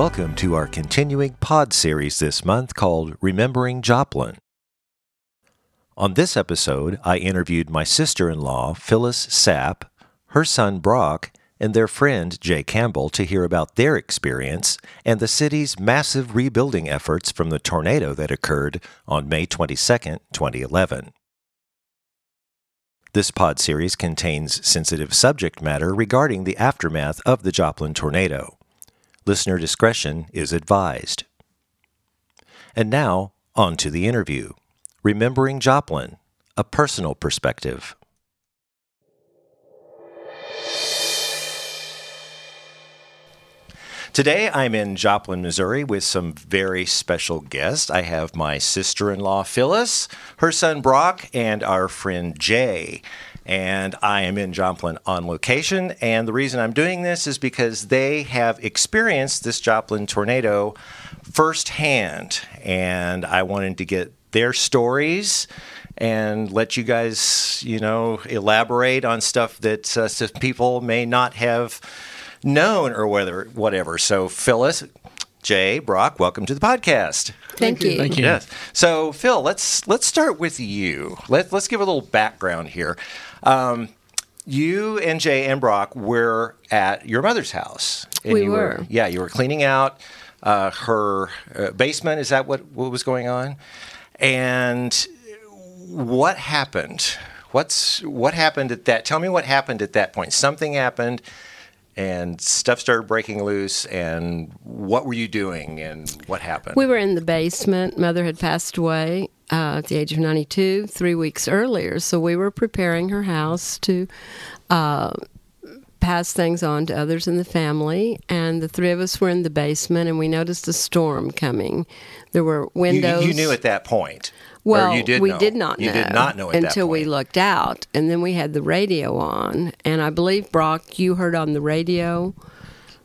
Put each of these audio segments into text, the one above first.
Welcome to our continuing pod series this month called Remembering Joplin. On this episode, I interviewed my sister in law, Phyllis Sapp, her son Brock, and their friend Jay Campbell to hear about their experience and the city's massive rebuilding efforts from the tornado that occurred on May 22, 2011. This pod series contains sensitive subject matter regarding the aftermath of the Joplin tornado. Listener discretion is advised. And now, on to the interview Remembering Joplin, a personal perspective. Today I'm in Joplin, Missouri with some very special guests. I have my sister in law, Phyllis, her son, Brock, and our friend, Jay. And I am in Joplin on location. And the reason I'm doing this is because they have experienced this Joplin tornado firsthand. And I wanted to get their stories and let you guys, you know, elaborate on stuff that uh, people may not have known or whether whatever. So Phyllis, Jay, Brock, welcome to the podcast. Thank, you. Thank you. Yes. So Phil, let's let's start with you. Let let's give a little background here. Um, you and Jay and Brock were at your mother's house. And We you were. Yeah, you were cleaning out uh, her uh, basement. Is that what what was going on? And what happened? What's what happened at that? Tell me what happened at that point. Something happened, and stuff started breaking loose. And what were you doing? And what happened? We were in the basement. Mother had passed away uh, at the age of 92 three weeks earlier, so we were preparing her house to uh, pass things on to others in the family. And the three of us were in the basement, and we noticed a storm coming. There were You- windows. You, knew at that point. Or Well, you did we know. did not know. You did not know at that until we looked out, and then we had the radio on. And I believe Brock, you heard on the radio.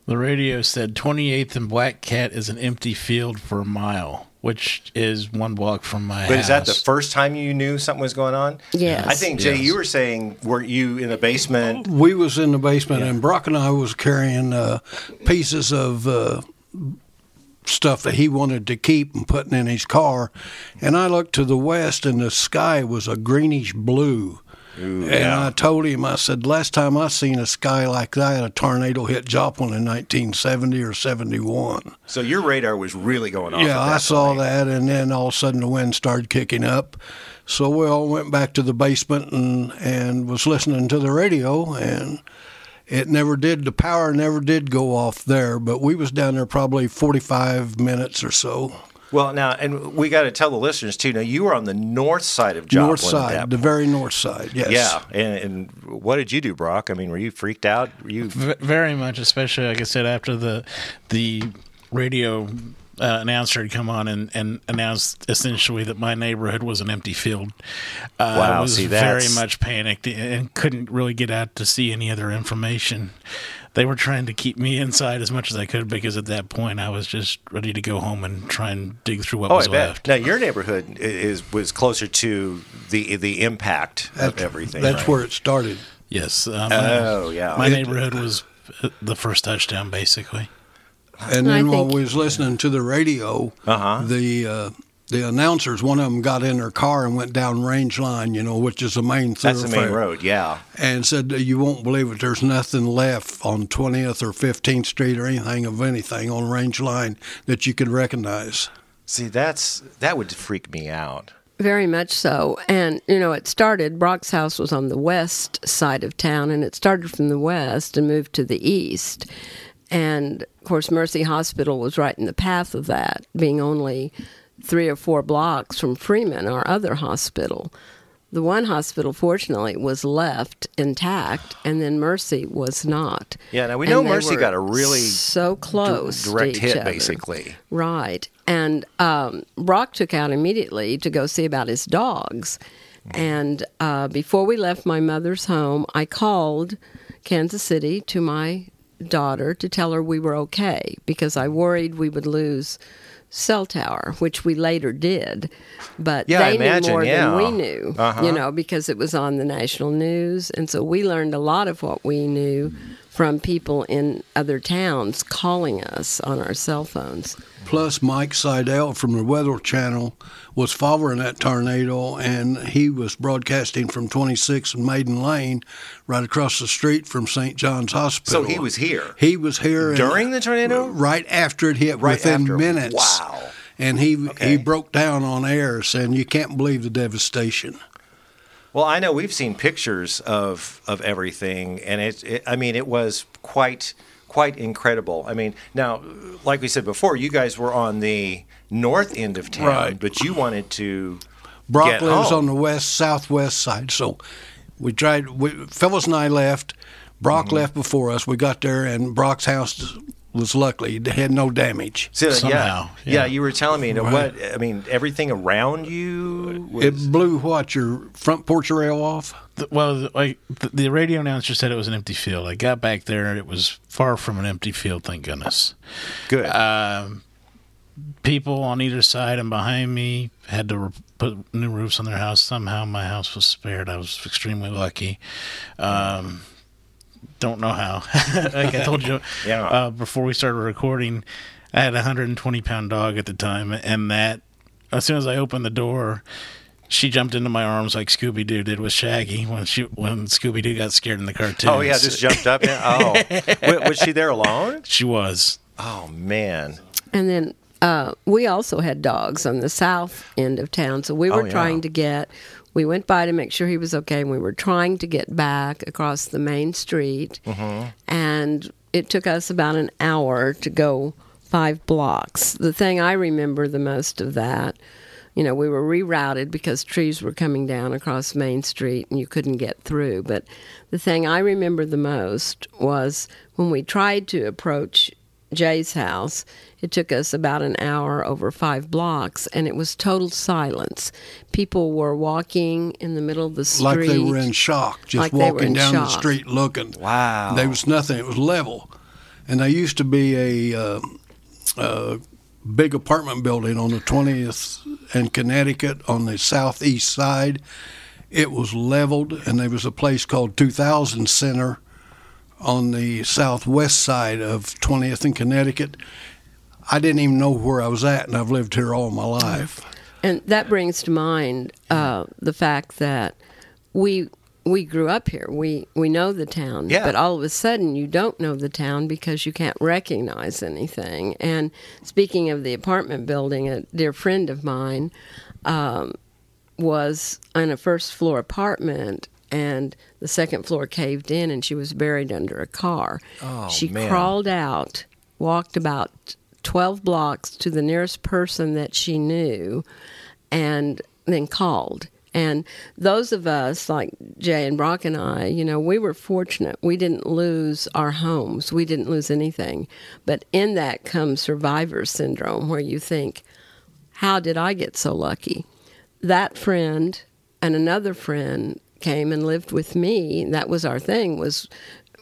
The radio said 28th and Black Cat is an empty field for a mile, which is one block from my But house. is that the first time you knew something was going on? Yes. I think Jay, Yes. you were saying, were you in the basement? we was in the basement and Brock and I was carrying uh, pieces of uh, stuff that he wanted to keep and putting in his car and I looked to the west and the sky was a greenish blue and I told him I said last time I seen a sky like that a tornado hit Joplin in 1970 or 71 So your radar was really going off. yeah, I saw point. that, and then all of a sudden the wind started kicking up. So we all went back to the basement and and was listening to the radio, and it never did. The power never did go off there, but we was down there probably forty five minutes or so. Well, now, and we got to tell the listeners too. Now, you were on the north side of Joplin. north at side, that the point. very north side. Yes. Yeah, and, and what did you do, Brock? I mean, were you freaked out? Were you? V- very much, especially like I said, after the the radio uh, announcer had come on and, and announced essentially that my neighborhood was an empty field. Uh, Wow, I was see, very much panicked and couldn't really get out to see any other information. They were trying to keep me inside as much as I could because at that point I was just ready to go home and try and dig through what Oh, I was bet. left. Now, your neighborhood is was closer to the the impact of everything. That's right? where it started. Yes. Um, Oh, yeah. My It- neighborhood was the first touchdown, basically. And I then while think- we was listening to the radio, Uh-huh. the uh, the announcers, one of them got in their car and went down Range Line, you know, which is the main That's the main road. Yeah. and said you won't believe it. There's nothing left on 20th or 15th Street or anything of anything on Range Line that you could recognize. See, that's that would freak me out. Very much so. And, you know, it started, Brock's house was on the west side of town, and it started from the west and moved to the east. And, of course, Mercy Hospital was right in the path of that, being only three or four blocks from Freeman, our other hospital. The one hospital, fortunately, was left intact, and then Mercy was not. Yeah, now we know Mercy got a really so close to direct hit, other. basically. Right. And um, Brock took out immediately to go see about his dogs. And uh, before we left my mother's home, I called Kansas City to my daughter to tell her we were okay because I worried we would lose cell tower, which we later did. But Yeah, they imagine, knew more yeah. than we knew, Uh-huh. you know, because it was on the national news. And so we learned a lot of what we knew from people in other towns calling us on our cell phones. Plus, Mike Seidel from the Weather Channel was following that tornado, and he was broadcasting from 26 and Maiden Lane, right across the street from St. John's Hospital. So he was here He was here and- during the tornado. right after it hit, Right within after. minutes. Wow. And he Okay. he broke down on air, saying you can't believe the devastation. Well, I know we've seen pictures of of everything, and it, it. I mean, it was quite quite incredible. I mean, now, like we said before, you guys were on the north end of town, Right. but you wanted to. Brock lives on the west southwest side, so we tried. We, Phyllis and I left. Brock Mm-hmm. left before us. We got there, and Brock's house was luckily it had no damage. So, Somehow, yeah, yeah. you were telling me that Right. what I mean. Everything around you was. It blew what your front porch rail off. The- Well, the- like the, the radio announcer said, it was an empty field. I got back there, and it was far from an empty field. Thank goodness. good. Um, people on either side and behind me had to re- put new roofs on their house. Somehow, my house was spared. I was extremely lucky. Um, don't know how. like I told you, Yeah. uh, before we started recording, I had a 120 pound dog at the time, and that as soon as I opened the door. She jumped into my arms like Scooby Doo did with Shaggy when she when Scooby Doo got scared in the cartoon. oh yeah, just jumped up. And, oh, Wa- was she there alone? she was. Oh man. And then uh, we also had dogs on the south end of town. So we were Oh, yeah. trying to get, we went by to make sure he was okay. And we were trying to get back across the main street. Mm-hmm. And it took us about an hour to go five blocks. The thing I remember the most of that, you know, we were rerouted because trees were coming down across Main Street and you couldn't get through. But the thing I remember the most was when we tried to approach Jay's house. It took us about an hour over five blocks, and it was total silence. People were walking in the middle of the street. like they were in shock, just Like walking in down the street looking. Wow. There was nothing. It was level, and there used to be a, uh, uh big apartment building on the 20th and Connecticut on the southeast side. It was leveled, and there was a place called 2000 Center on the southwest side of 20th and Connecticut. I didn't even know where I was at, and I've lived here all my life. And that brings to mind uh, the fact that we we grew up here. We we know the town, Yeah. but all of a sudden you don't know the town because you can't recognize anything. And speaking of the apartment building, a dear friend of mine um, was in a first floor apartment. And the second floor caved in, and she was buried under a car. Oh, she man. crawled out, walked about 12 blocks to the nearest person that she knew, and then called. And those of us, like Jay and Brock and I, you know, we were fortunate. We didn't lose our homes, we didn't lose anything. But in that comes survivor syndrome, where you think, how did I get so lucky? That friend and another friend came and lived with me. That was our thing was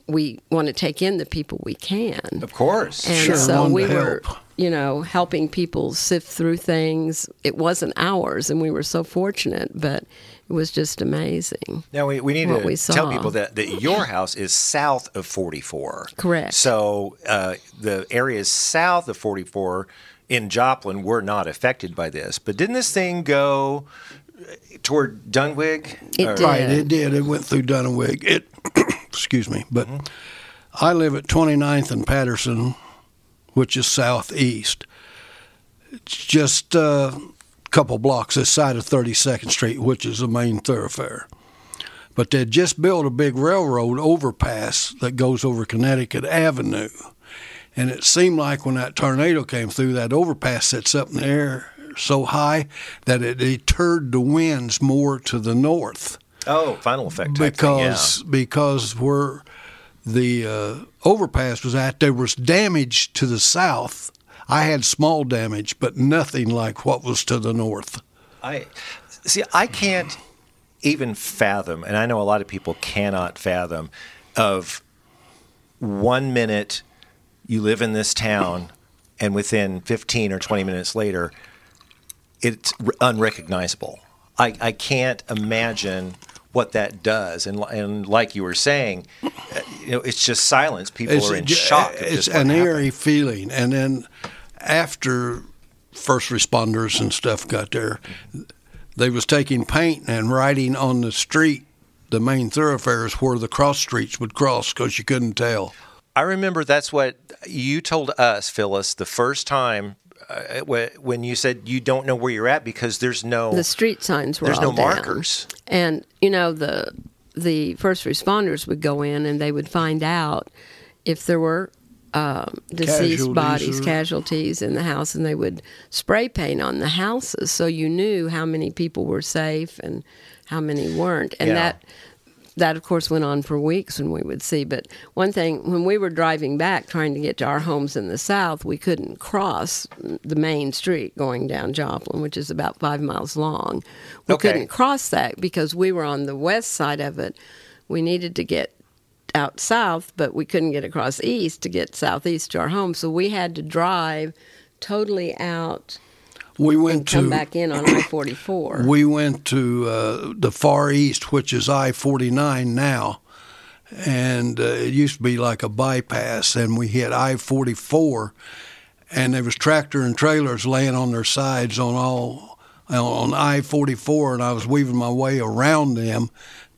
we want to take in the people we can. Of course. And Sure, so we were, help. you know, helping people sift through things. It wasn't ours, and we were so fortunate, but it was just amazing. Now we, we need what to we tell people that, that your house is south of 44. Correct. So uh, the areas south of 44 in Joplin were not affected by this. But didn't this thing go uh, toward Duenweg? It Or- did. Right, it did. It went through Duenweg. It, excuse me, but I live at 29th and Patterson, which is southeast. It's just uh, a couple blocks this side of 32nd Street, which is the main thoroughfare. But they just built a big railroad overpass that goes over Connecticut Avenue. And it seemed like when that tornado came through, that overpass sits up in the air so high that it deterred the winds more to the north Oh, final effect. type thing, yeah. because because where the uh, overpass was at, there was damage to the south. I had small damage, but nothing like what was to the north. I see. I can't even fathom, and I know a lot of people cannot fathom, of one minute you live in this town, and within fifteen or twenty minutes later, it's unrecognizable. I, I can't imagine what that does. And and like you were saying, you know, it's just silence. People are in shock. It's an eerie feeling, and then after first responders and stuff got there, they was taking paint and writing on the street, the main thoroughfares where the cross streets would cross because you couldn't tell. I remember that's what you told us, Phyllis, the first time uh, when you said you don't know where you're at because there's no The street signs were there's all no down. markers. And you know the the first responders would go in and they would find out if there were um, deceased Casualties bodies, or- casualties in the house, and they would spray paint on the houses so you knew how many people were safe and how many weren't. And Yeah. that that of course went on for weeks and we would see. But one thing, when we were driving back trying to get to our homes in the south, we couldn't cross the main street going down Joplin, which is about five miles long. We Okay. couldn't cross that because we were on the west side of it. We needed to get out south, but we couldn't get across east to get southeast to our home. So we had to drive totally out We and went come to back in on I forty four. we went to uh, the far east, which is I forty nine now, and uh, it used to be like a bypass. And we hit I forty four, and there was tractor and trailers laying on their sides on all on I forty four, and I was weaving my way around them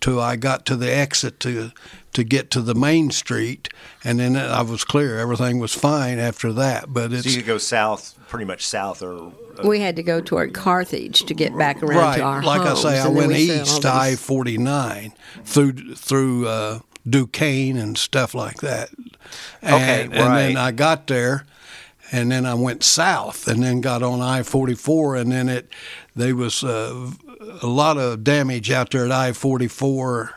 till I got to the exit to to get to the main street, and then I was clear. Everything was fine after that. But So you could go south, pretty much south, or We had to go toward Carthage to get back around right. to our like homes. I say, I went we east I forty nine through through uh, Duquesne and stuff like that. And, Okay, and then I got there, and then I went south, and then got on I forty four, and then it there was uh, a lot of damage out there at I forty four.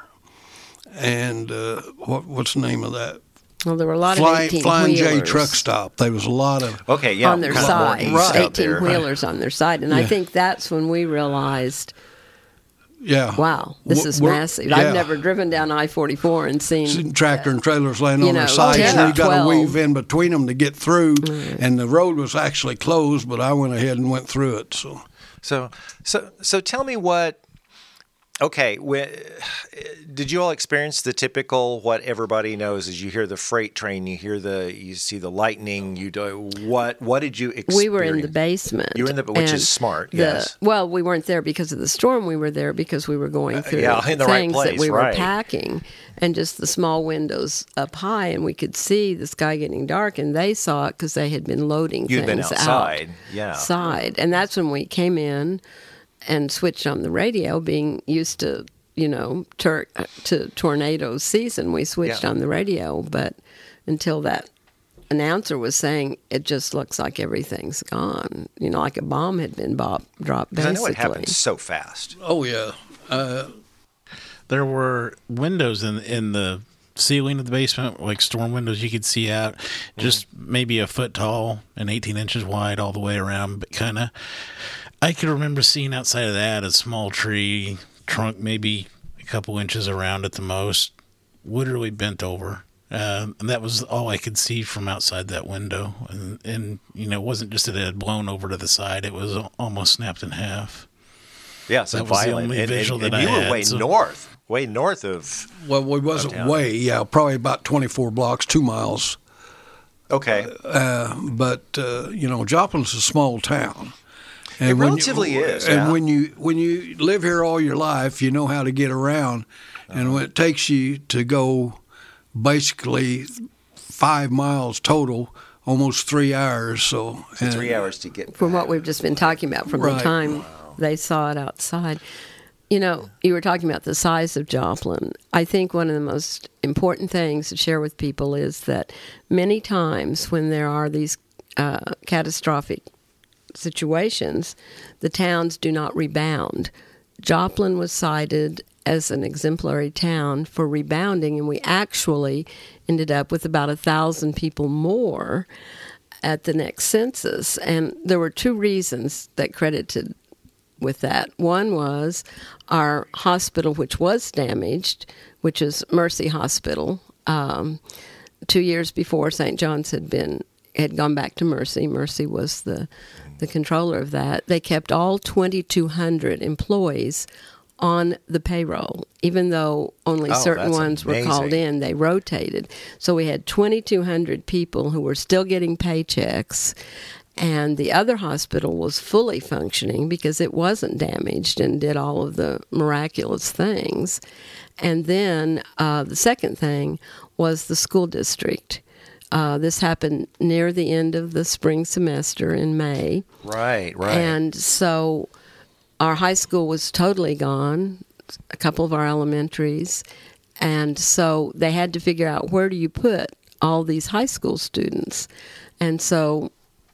And uh, what what's the name of that? Well, there were a lot of Flying, 18 Flying J truck stop. There was a lot of okay, yeah, on their kind of side, east 18 there. wheelers on their side. And I think that's when we realized, yeah. wow, this is we're- massive. yeah. I've never driven down I 44 and seen. Seen tractor and trailers laying on know, their sides, 10 and or you got to weave in between them to get through. And the road was actually closed, but I went ahead and went through it. So So, so, so, tell me what. Okay, wh- did you all experience the typical what everybody knows is you hear the freight train, you hear the, you see the lightning, you do what? What did you experience? we were in the basement. You were in the- which is smart, the- yes. Well, we weren't there because of the storm. We were there because we were going through Uh, yeah, in the right things place, that we were packing, and just the small windows up high, and we could see the sky getting dark. And they saw it because they had been loading You'd things been outside, yeah. outside, and that's when we came in and switched on the radio, being used to you know tur- to tornado season. We switched Yeah. on the radio, but until that announcer was saying it just looks like everything's gone. You know, like a bomb had been bop, dropped. 'Cause I know it happened so fast. oh yeah, uh, there were windows in in the ceiling of the basement, like storm windows you could see out, just maybe a foot tall and 18 inches wide all the way around. But kind of, I could remember seeing outside of that a small tree trunk, maybe a couple inches around at the most, literally bent over. Uh, and that was all I could see from outside that window. And, and, you know, it wasn't just that it had blown over to the side, it was almost snapped in half. Yeah, so That was the violent. only and, and- visual and that I you were had, way so- north, way north of. well, we wasn't Uptown. way, yeah, probably about twenty four blocks, two miles. Okay, Uh, but uh, you know, Joplin's a small town. It when relatively you, is, And yeah. when you when you live here all your life, you know how to get around. And when it takes you to go basically five miles total, almost three hours. So and- three hours to get. from what we've just been talking about from the Right. time they saw it outside. You know, you were talking about the size of Joplin. I think one of the most important things to share with people is that many times when there are these uh, catastrophic situations, the towns do not rebound. Joplin was cited as an exemplary town for rebounding, and we actually ended up with about a thousand people more at the next census. And there were two reasons that credited with that. One was our hospital, which was damaged, which is Mercy Hospital. Um, two years before St. John's had been had gone back to Mercy. Mercy was the the controller of that. They kept all 2,200 employees on the payroll, even though only Oh, certain ones were called in. They rotated, so we had 2,200 people who were still getting paychecks. And the other hospital was fully functioning because it wasn't damaged and did all of the miraculous things. And then uh, the second thing was the school district. Uh, this happened near the end of the spring semester in May. Right, right. And so our high school was totally gone, a couple of our elementaries. And so they had to figure out where do you put all these high school students. And so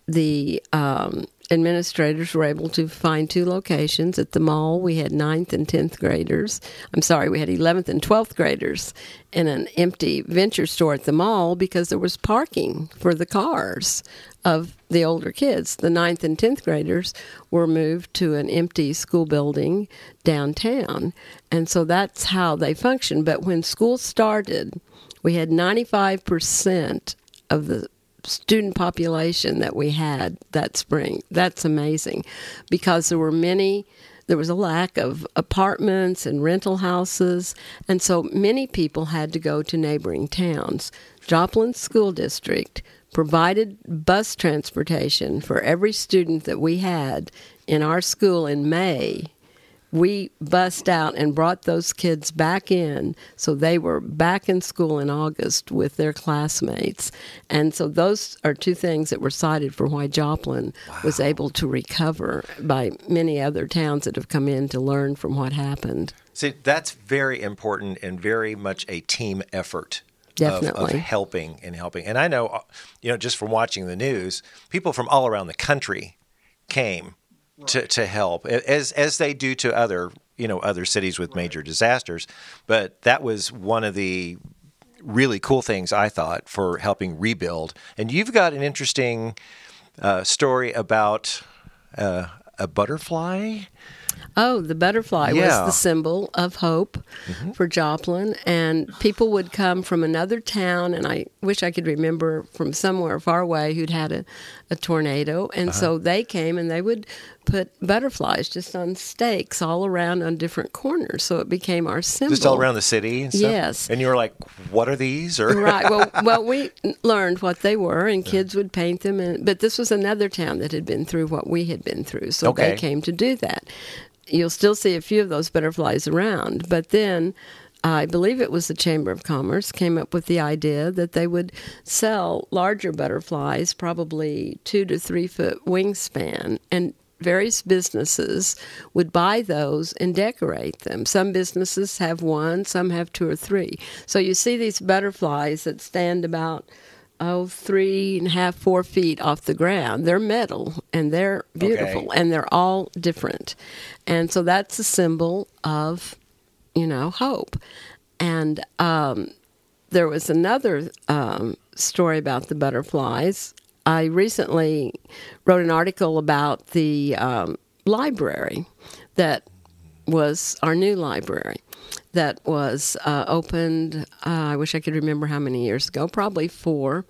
the um, administrators were able to find two locations. At the mall, we had ninth and 10th graders. I'm sorry, we had 11th and 12th graders in an empty venture store at the mall because there was parking for the cars of the older kids. The ninth and 10th graders were moved to an empty school building downtown. And so that's how they functioned. But when school started, we had 95% of the student population that we had that spring. That's amazing because there were many there was a lack of apartments and rental houses, and so many people had to go to neighboring towns. Joplin School District provided bus transportation for every student that we had in our school in May we bussed out and brought those kids back in so they were back in school in August with their classmates. And so those are two things that were cited for why Joplin was able to recover by many other towns that have come in to learn from what happened. See, that's very important and very much a team effort. of- Of, helping and helping. And I know, uh, you know, just from watching the news, people from all around the country came to, to help, as as they do to other, you know, other cities with major disasters. But that was one of the really cool things I thought for helping rebuild. And you've got an interesting uh, story about uh, a butterfly. Oh, the butterfly Yeah. was the symbol of hope mm-hmm. for Joplin, and people would come from another town, and I wish I could remember from somewhere far away who'd had a, a tornado, and so uh-huh. they came and they would put butterflies just on stakes all around on different corners, so it became our symbol. Just all around the city and stuff. Yes. And you were like, "What are these?" Or right. Well, well, we learned what they were, and kids would paint them. And but this was another town that had been through what we had been through, so Okay. they came to do that. You'll still see a few of those butterflies around, but then. I believe it was the Chamber of Commerce came up with the idea that they would sell larger butterflies, probably two to three foot wingspan, and various businesses would buy those and decorate them. Some businesses have one, some have two or three. So you see these butterflies that stand about oh three and a half, four feet off the ground. They're metal and they're beautiful Okay. and they're all different. And so that's a symbol of, you know, hope. And um, there was another um, story about the butterflies. I recently wrote an article about the um, library that was our new library that was uh, opened. Uh, I wish I could remember how many years ago, probably four,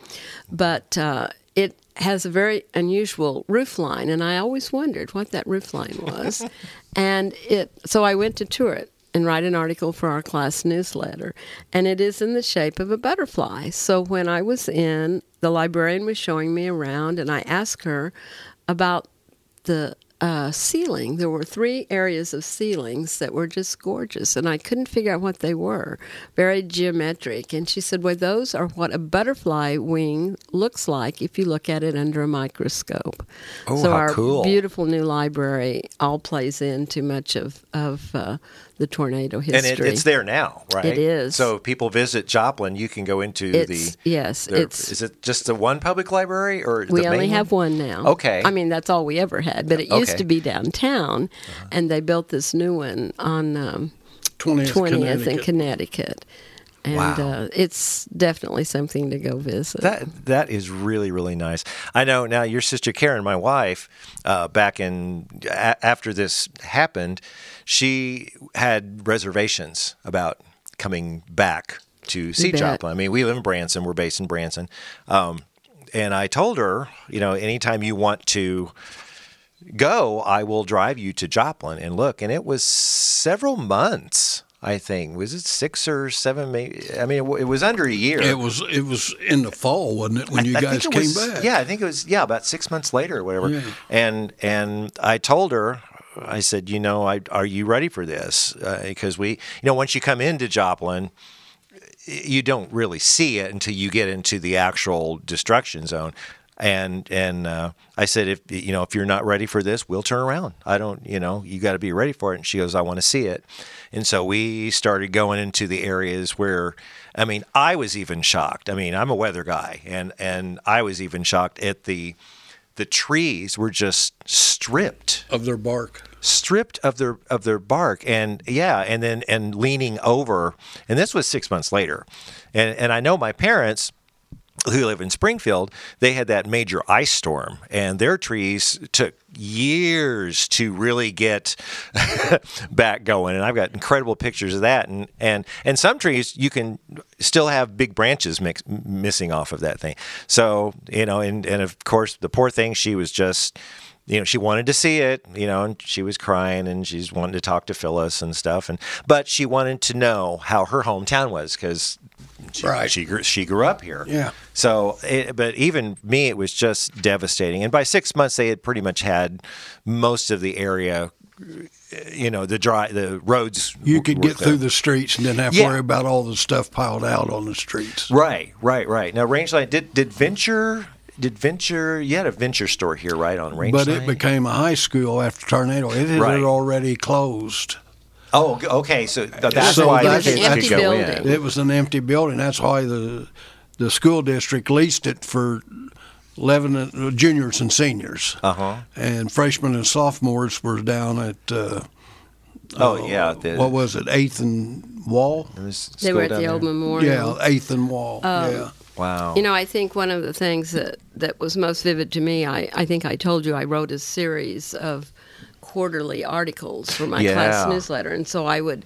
but uh, it has a very unusual roof line, and I always wondered what that roof line was. and it, so I went to tour it and write an article for our class newsletter, and it is in the shape of a butterfly. So when I was in, the librarian was showing me around, and I asked her about the uh, ceiling. There were three areas of ceilings that were just gorgeous, and I couldn't figure out what they were. Very geometric. And she said, Well, those are what a butterfly wing looks like if you look at it under a microscope. Oh, so how our cool. beautiful new library all plays into much of, of uh, the tornado and history. it, it's there now, right? It is. So if people visit Joplin, you can go into It's- the. yes, the- it's- is it just the one public library or We the only main have one now. Okay. I mean, that's all we ever had. But it used Okay. Uh-huh. to be downtown, and they built this new one on um, 20th, 20th in Connecticut. Connecticut. And Wow. uh, it's definitely something to go visit. That that is really really nice. I know now your sister Karen, my wife, uh, back in a- after this happened, she had reservations about coming back to see bet. Joplin. I mean, we live in Branson. We're based in Branson, um, and I told her, you know, anytime you want to go, I will drive you to Joplin and look. And it was several months. I think was it six or seven? Maybe I mean it, it was under a year. It was it was in the fall, wasn't it, when you I guys think it came was- back? Yeah, I think it was yeah about six months later or whatever. Yeah. And and I told her, I said, you know, I, are you ready for this? Because we, you know, once you come into Joplin, you don't really see it until you get into the actual destruction zone. And and uh, I said, if you know, if you're not ready for this, we'll turn around. I don't, you know, you got to be ready for it. And she goes, I want to see it. And so we started going into the areas where, I mean, I was even shocked. I mean, I'm a weather guy, and and I was even shocked at the the trees were just stripped Of their bark. stripped of their of their bark and yeah and then and leaning over and this was six months later and and i know my parents who live in springfield they had that major ice storm and their trees took years to really get back going. And i've got incredible pictures of that. And and and some trees you can still have big branches mix, missing off of that thing. So you know and and of course the poor thing she was just you know, she wanted to see it, you know, and she was crying and she's wanting to talk to Phyllis and stuff. And but she wanted to know how her hometown was because she, Right. she grew she grew up here. Yeah. So, it, but even me, it was just devastating. And by six months, they had pretty much had most of the area. You know, the dry the roads. You could get through the streets and didn't have to Yeah. worry about all the stuff piled out on the streets. Right, right, right. Now, Rangeline did did Venture did Venture? You had a Venture store here, right on Rangeline. But it became a high school after tornado. It had Right. already closed. Oh, okay. So that's So why that the was an empty go building. in. It was an empty building. That's why the the school district leased it for 11 uh, juniors and seniors. Uh huh. And freshmen and sophomores were down at uh, Oh yeah. The, what was it, Eighth and Wall? there was They school were at down the old memorial. Yeah, Eighth and Wall. Um, yeah. Wow. You know, I think one of the things that, that was most vivid to me, I, I think I told you I wrote a series of quarterly articles for my class newsletter. And so I would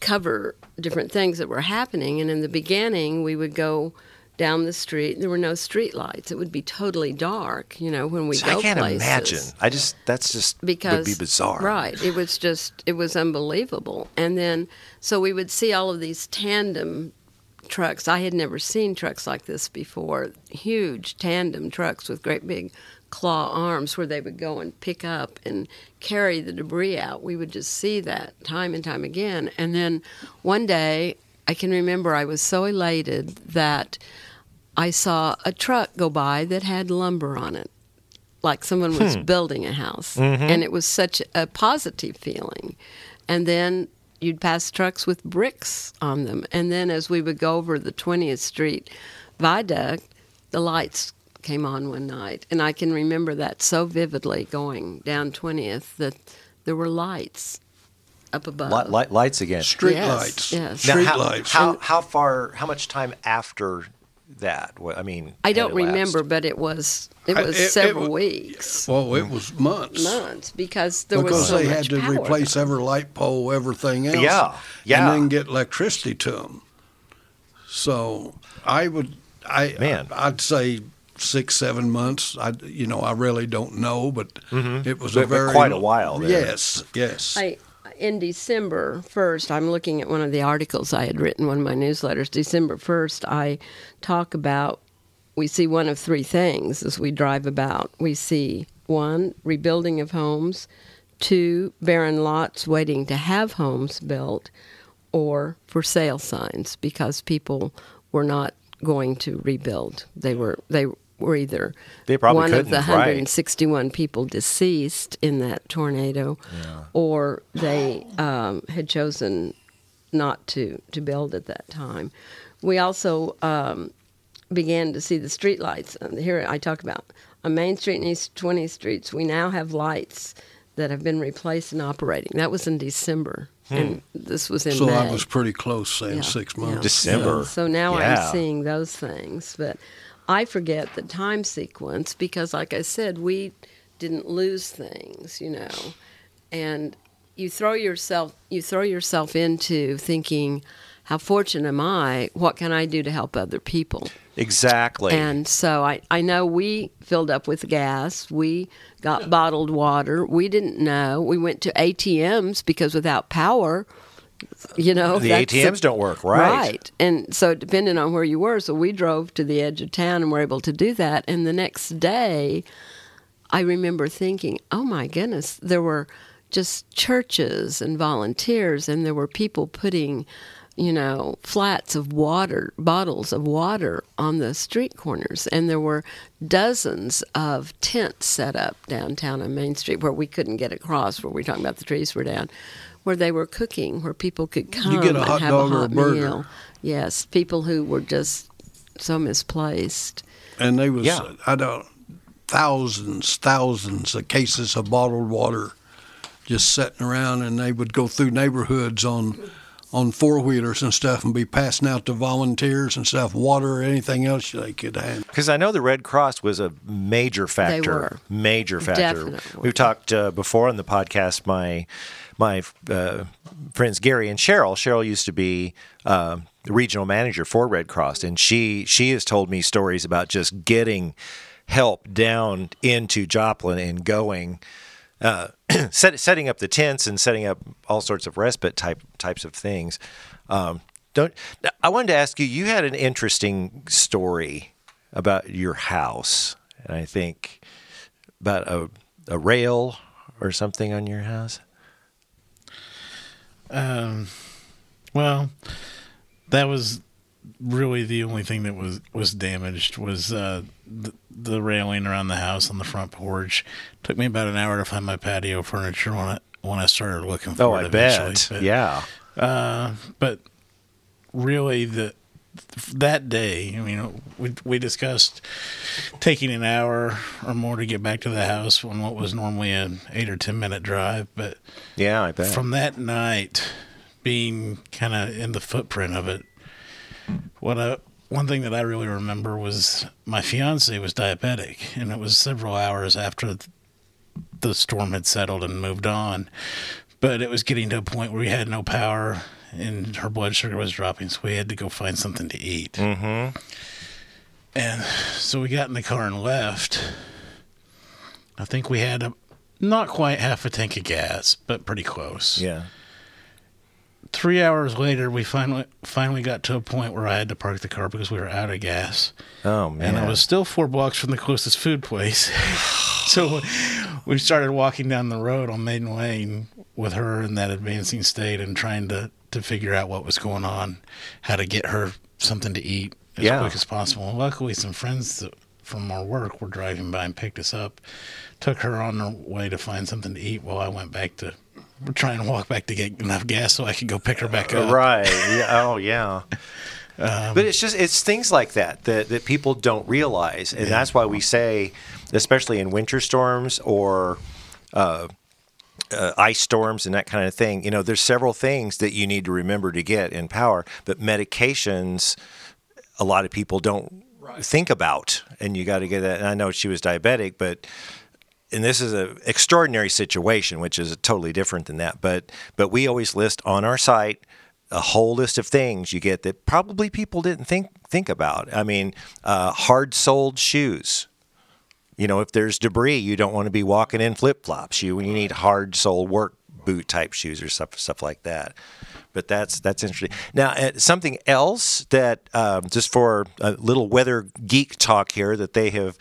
cover different things that were happening. And in the beginning, we would go down the street. There were no street lights. It would be totally dark, you know, when we See, go I can't places imagine. I just that's just because would be bizarre. right it was just it was unbelievable and then so we would see all of these tandem trucks. I had never seen trucks like this before. Huge tandem trucks with great big claw arms where they would go and pick up and carry the debris out. We would just see that time and time again. And then one day i can remember i was so elated that i saw a truck go by that had lumber on it like someone was hmm. building a house. Mm-hmm. And it was such a positive feeling. And then you'd pass trucks with bricks on them and then as we would go over the 20th street viaduct the lights came on one night and i can remember that so vividly going down 20th that there were lights up above Light, light, lights again. Street Yes, lights. yes. Now, Street how, lights. How how far? How much time after that? What, I mean, i don't remember but it was it was it- it several wa- weeks well, it was months. months because there was so they much had to power replace every light pole, everything else. Yeah, yeah. And then get electricity to them. So I would, I Man. I'd say six, seven months. I, you know, I really don't know, but it was a Mm-hmm. But- but very quite a while there. Yes, yes. I in December 1st, I'm looking at one of the articles I had written, one of my newsletters. December 1st, I talk about we see one of three things as we drive about. We see one, rebuilding of homes, two, barren lots waiting to have homes built, or for sale signs because people were not going to rebuild. They were they were either They probably one of the couldn't, right. 161 people deceased in that tornado, or they um, had chosen not to to build at that time. We also um, began to see the street lights. Here I talk about on Main Street and East 20th Streets. We now have lights that have been replaced and operating. That was in December, and this was in so May. I was pretty close saying Yeah, six yeah. months. December. So now Yeah. I'm seeing those things, but I forget the time sequence because, like I said, we didn't lose things, you know, and you throw yourself you throw yourself into thinking how fortunate am I? What can I do to help other people? Exactly. And so I, I know we filled up with gas. We got bottled water. We didn't know. We went to ATMs because without power, you know, the ATMs a- don't work, right? Right. And so depending on where you were, so we drove to the edge of town and were able to do that. And the next day, I remember thinking, oh my goodness, there were just churches and volunteers, and there were people putting, you know, flats of water, bottles of water on the street corners. And there were dozens of tents set up downtown on Main Street where we couldn't get across, where we were talking about the trees were down, where they were cooking, where people could come get a and have dog a or a hot burger. meal. Yes, people who were just so misplaced. and they was Yeah. I don't thousands, thousands of cases of bottled water just sitting around, and they would go through neighborhoods on on four wheelers and stuff, and be passing out to volunteers and stuff, water or anything else they could have. Because I know the Red Cross was a major factor. were. Major factor. Definitely. We've talked uh, before on the podcast. My my uh, friends Gary and Cheryl. Cheryl used to be uh, the regional manager for Red Cross, and she she has told me stories about just getting help down into Joplin and going. Uh, set, setting up the tents and setting up all sorts of respite type types of things. Um, don't I wanted to ask you? You had an interesting story about your house, and I think about a a rail or something on your house. Um, well, that was really the only thing that was was damaged was uh, the, the railing around the house on the front porch. Took me about an hour to find my patio furniture when I when I started looking for Oh, it. I eventually. bet. But, yeah. Uh, but really, the that day, I mean, we we discussed taking an hour or more to get back to the house on what was normally an eight or ten minute drive, but Yeah, I bet. from that night being kind of in the footprint of it what I, one thing that i really remember was my fiance was diabetic and it was several hours after the storm had settled and moved on but it was getting to a point where we had no power and her blood sugar was dropping so we had to go find something to eat mm-hmm. and so we got in the car and left. I think we had a, not quite half a tank of gas, but pretty close. Yeah. Three hours later, we finally finally got to a point where I had to park the car because we were out of gas, Oh man. and I was still four blocks from the closest food place. so we started walking down the road on Maiden Lane with her in that advancing state and trying to to figure out what was going on, how to get her something to eat as Yeah. quick as possible. And luckily, some friends that, from our work were driving by and picked us up, took her on her way to find something to eat while I went back to. We're trying to walk back to get enough gas so I could go pick her back up. Right. Yeah. Oh, yeah. but it's just it's things like that that, that people don't realize, and that's why we say, especially in winter storms or uh, uh, ice storms and that kind of thing. You know, there's several things that you need to remember to get in power, but medications, a lot of people don't think about, and you got to get that. And I know she was diabetic, but and this is an extraordinary situation, which is totally different than that. But but we always list on our site a whole list of things you get that probably people didn't think think about. I mean, uh, hard soled shoes. You know, if there's debris, you don't want to be walking in flip flops. You you need hard soled work boot type shoes or stuff stuff like that. But that's that's interesting. Now, uh, something else that um, just for a little weather geek talk here that they have,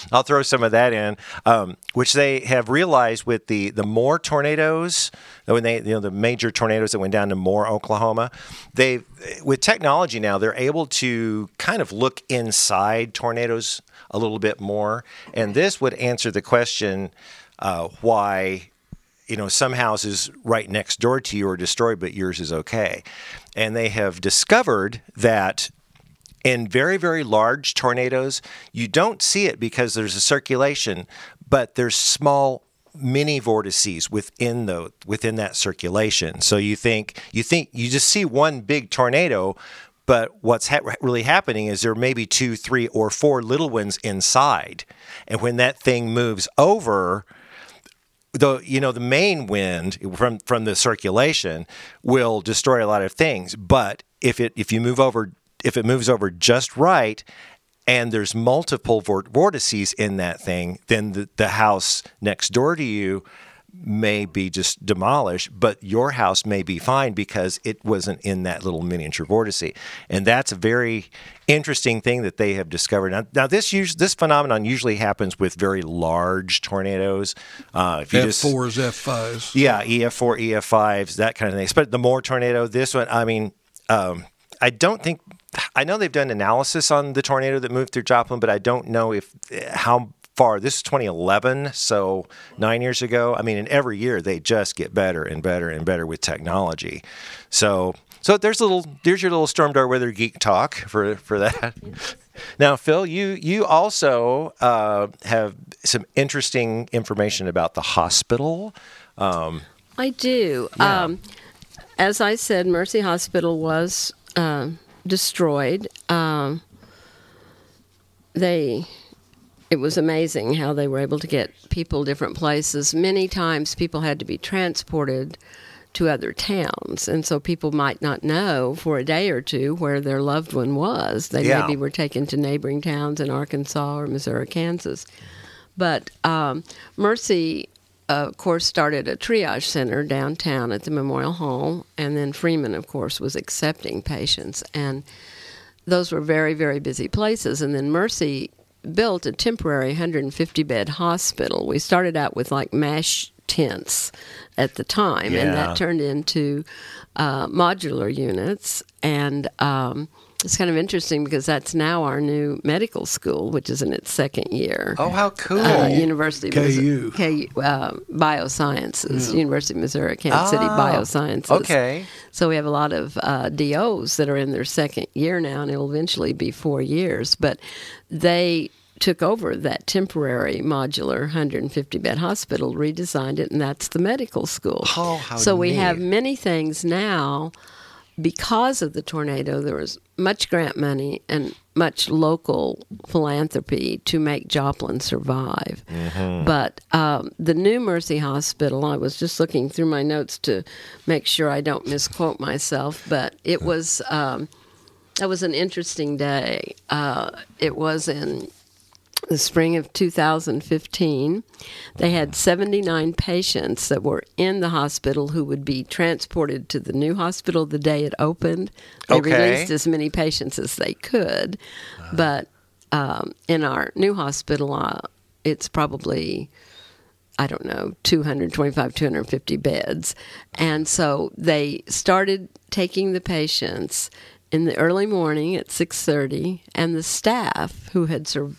I'll throw some of that in, um, which they have realized with the the more tornadoes when they you know the major tornadoes that went down to Moore, Oklahoma, they with technology now they're able to kind of look inside tornadoes a little bit more, and this would answer the question uh, why you know, some houses right next door to you are destroyed, but yours is okay. And they have discovered that in very, very large tornadoes, you don't see it because there's a circulation, but there's small mini vortices within the within that circulation. So you think you think you just see one big tornado, but what's ha- really happening is there may be two, three, or four little ones inside, and when that thing moves over, the you know the main wind from from the circulation will destroy a lot of things, but if it if you move over if it moves over just right and there's multiple vortices in that thing, then the, the house next door to you may be just demolished, but your house may be fine because it wasn't in that little miniature vortice. And that's a very interesting thing that they have discovered. Now, now this us- this phenomenon usually happens with very large tornadoes. Uh, if you F fours, F fives. Yeah, EF four, EF fives, that kind of thing. But the more tornado, this one, I mean, um, I don't think I know they've done analysis on the tornado that moved through Joplin, but I don't know if how far. This is 2011, so nine years ago. I mean, and every year they just get better and better and better with technology. So, so there's a little there's your little storm door weather geek talk for for that. now, Phil, you you also uh, have some interesting information about the hospital. Um, I do. Yeah. Um, as I said, Mercy Hospital was uh, destroyed. Um, they it was amazing how they were able to get people different places. Many times people had to be transported to other towns, and so people might not know for a day or two where their loved one was. They yeah. maybe were taken to neighboring towns in Arkansas or Missouri, Kansas. But um, Mercy, uh, of course, started a triage center downtown at the Memorial Hall, and then Freeman, of course, was accepting patients. And those were very, very busy places. And then Mercy built a temporary 150 bed hospital. We started out with like MASH tents at the time, yeah. and that turned into uh, modular units. And um, it's kind of interesting because that's now our new medical school, which is in its second year. Oh, how cool! Uh, University of KU, KU uh, Biosciences, yeah. University of Missouri, Kansas City ah, Biosciences. Okay. So we have a lot of uh, DOs that are in their second year now, and it'll eventually be four years. But they took over that temporary modular 150 bed hospital, redesigned it, and that's the medical school. Oh, so we have many things now because of the tornado. There was much grant money and much local philanthropy to make Joplin survive. Mm-hmm. But um, the new Mercy Hospital, I was just looking through my notes to make sure I don't misquote myself, but it was. Um, that was an interesting day. Uh, it was in the spring of 2015. They had 79 patients that were in the hospital who would be transported to the new hospital the day it opened. They okay. released as many patients as they could, but um, in our new hospital, uh, it's probably I don't know, 225, 250 beds. And so they started taking the patients in the early morning at 6.30 and the staff who had sur-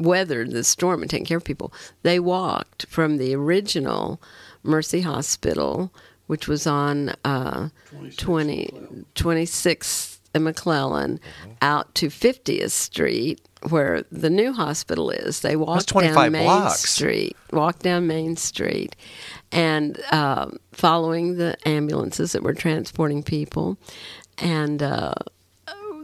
weathered the storm and taken care of people. They walked from the original Mercy Hospital, which was on uh, 20, 26th and McClellan, mm-hmm. out to 50th Street, where the new hospital is. They walked down Main blocks. Street, walked down Main Street, and uh, following the ambulances that were transporting people. And uh,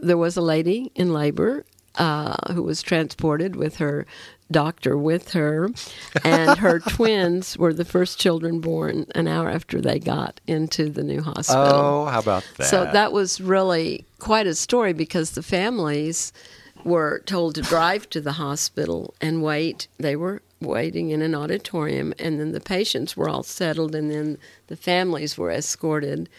there was a lady in labor uh, who was transported with her doctor with her, and her twins were the first children born an hour after they got into the new hospital. Oh, how about that? So that was really quite a story because the families were told to drive to the hospital and wait. They were waiting in an auditorium, and then the patients were all settled, and then the families were escorted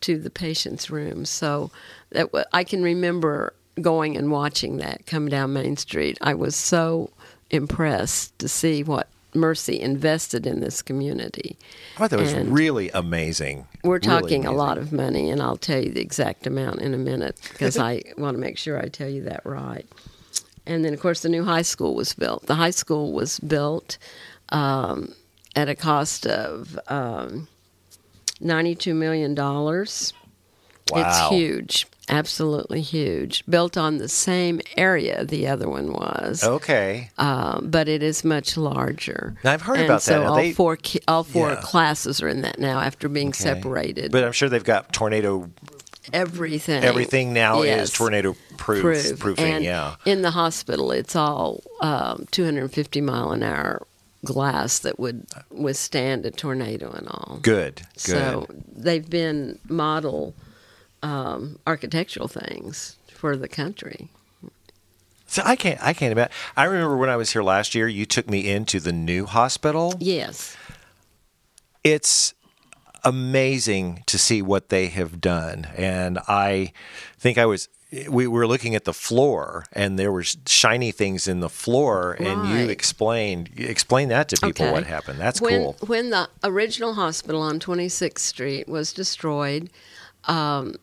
to the patient's room. So that I can remember going and watching that come down Main Street, I was so impressed to see what Mercy invested in this community. I thought that was really amazing. We're really talking amazing. a lot of money, and I'll tell you the exact amount in a minute because I want to make sure I tell you that right. And then, of course, the new high school was built. The high school was built um, at a cost of um, $92 million. Wow. It's huge. Absolutely huge. Built on the same area the other one was. Okay. Uh, but it is much larger. Now, I've heard and about so that. all they, four all four yeah. classes are in that now after being okay. separated. But I'm sure they've got tornado. Everything. Everything now yes. is tornado proof. proof. Proofing. And yeah. In the hospital, it's all um, 250 mile an hour glass that would withstand a tornado and all. Good, good. So they've been model um, architectural things for the country. So I can't. I can't imagine. I remember when I was here last year. You took me into the new hospital. Yes. It's amazing to see what they have done, and I think I was. We were looking at the floor, and there were shiny things in the floor, and you Right. explained explain that to people Okay. what happened. That's when, cool. When the original hospital on 26th Street was destroyed, um,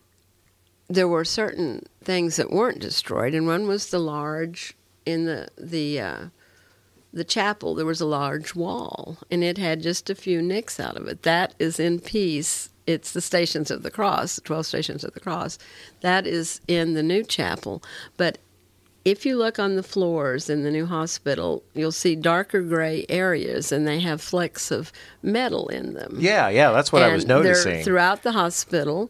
there were certain things that weren't destroyed, and one was the large in the the uh, the chapel. There was a large wall, and it had just a few nicks out of it. That is in peace. It's the Stations of the Cross, the 12 Stations of the Cross. That is in the new chapel, but if you look on the floors in the new hospital, you'll see darker gray areas, and they have flecks of metal in them. Yeah, yeah, that's what I was And noticing. throughout the hospital,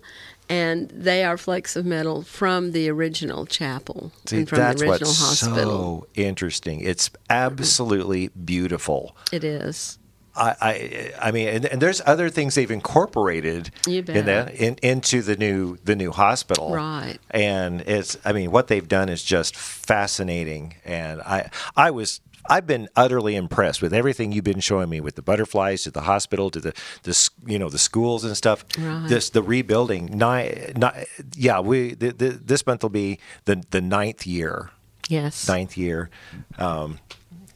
and they are flakes of metal from the original chapel See, and from that's the original what's hospital. so interesting. It's absolutely beautiful. It is. I, I, I mean, and, and there's other things they've incorporated in that in, into the new the new hospital, Right. And it's, I mean, what they've done is just fascinating. And I, I was, I've been utterly impressed with everything you've been showing me with the butterflies to the hospital to the, the you know, the schools and stuff. Right. This the rebuilding. Nine, nine, yeah, we the, the, this month will be the the ninth year Yes. ninth year. Um,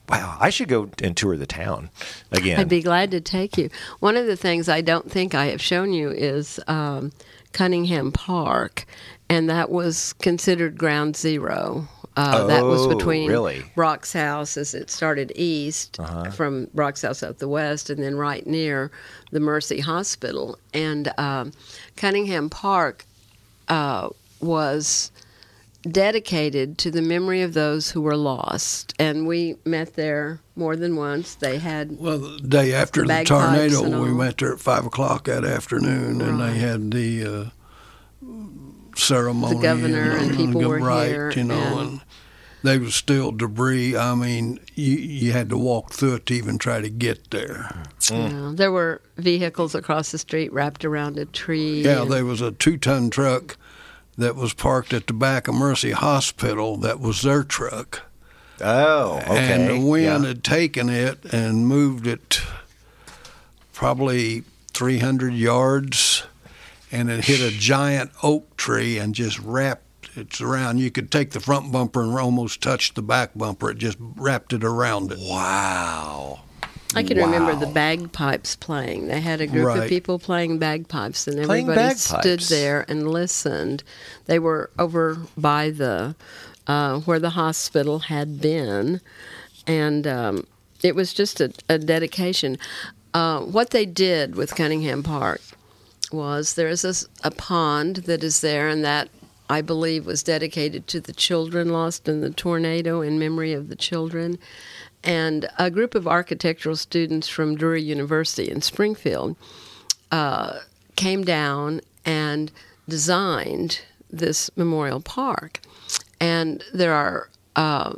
wow, I should go and tour the town again. I'd be glad to take you. One of the things I don't think I have shown you is um, Cunningham Park, and that was considered ground zero. Uh, that was Oh, between really? Uh-huh. Brock's house as it started east from Brock's house up the west, and then right near the Mercy Hospital. And um, Cunningham Park uh, was dedicated to the memory of those who were lost. And we met there more than once. They had Well, the day after the tornado, we all. went there at five o'clock that afternoon, and they had the uh, ceremony. The governor you know, and people go- were right, here, you know, and- and they was still debris. I mean, you you had to walk through it to even try to get there. Mm. you know, there were vehicles across the street wrapped around a tree. Yeah, and- there was a two-ton truck that was parked at the back of Mercy Hospital. That was their truck. oh, okay. And the wind yeah. had taken it and moved it probably 300 yards, and it hit a giant oak tree and just wrapped it around. You could take the front bumper and almost touch the back bumper. It just wrapped it around it. Wow. I can remember the bagpipes playing. They had a group of people playing bagpipes, and Playing everybody stood there and listened. They were over by the uh, where the hospital had been, and um, it was just a, a dedication. Uh, what they did with Cunningham Park was there is a pond that is there, and that I believe was dedicated to the children lost in the tornado in memory of the children. And a group of architectural students from Drury University in Springfield uh, came down and designed this memorial park. And there are uh,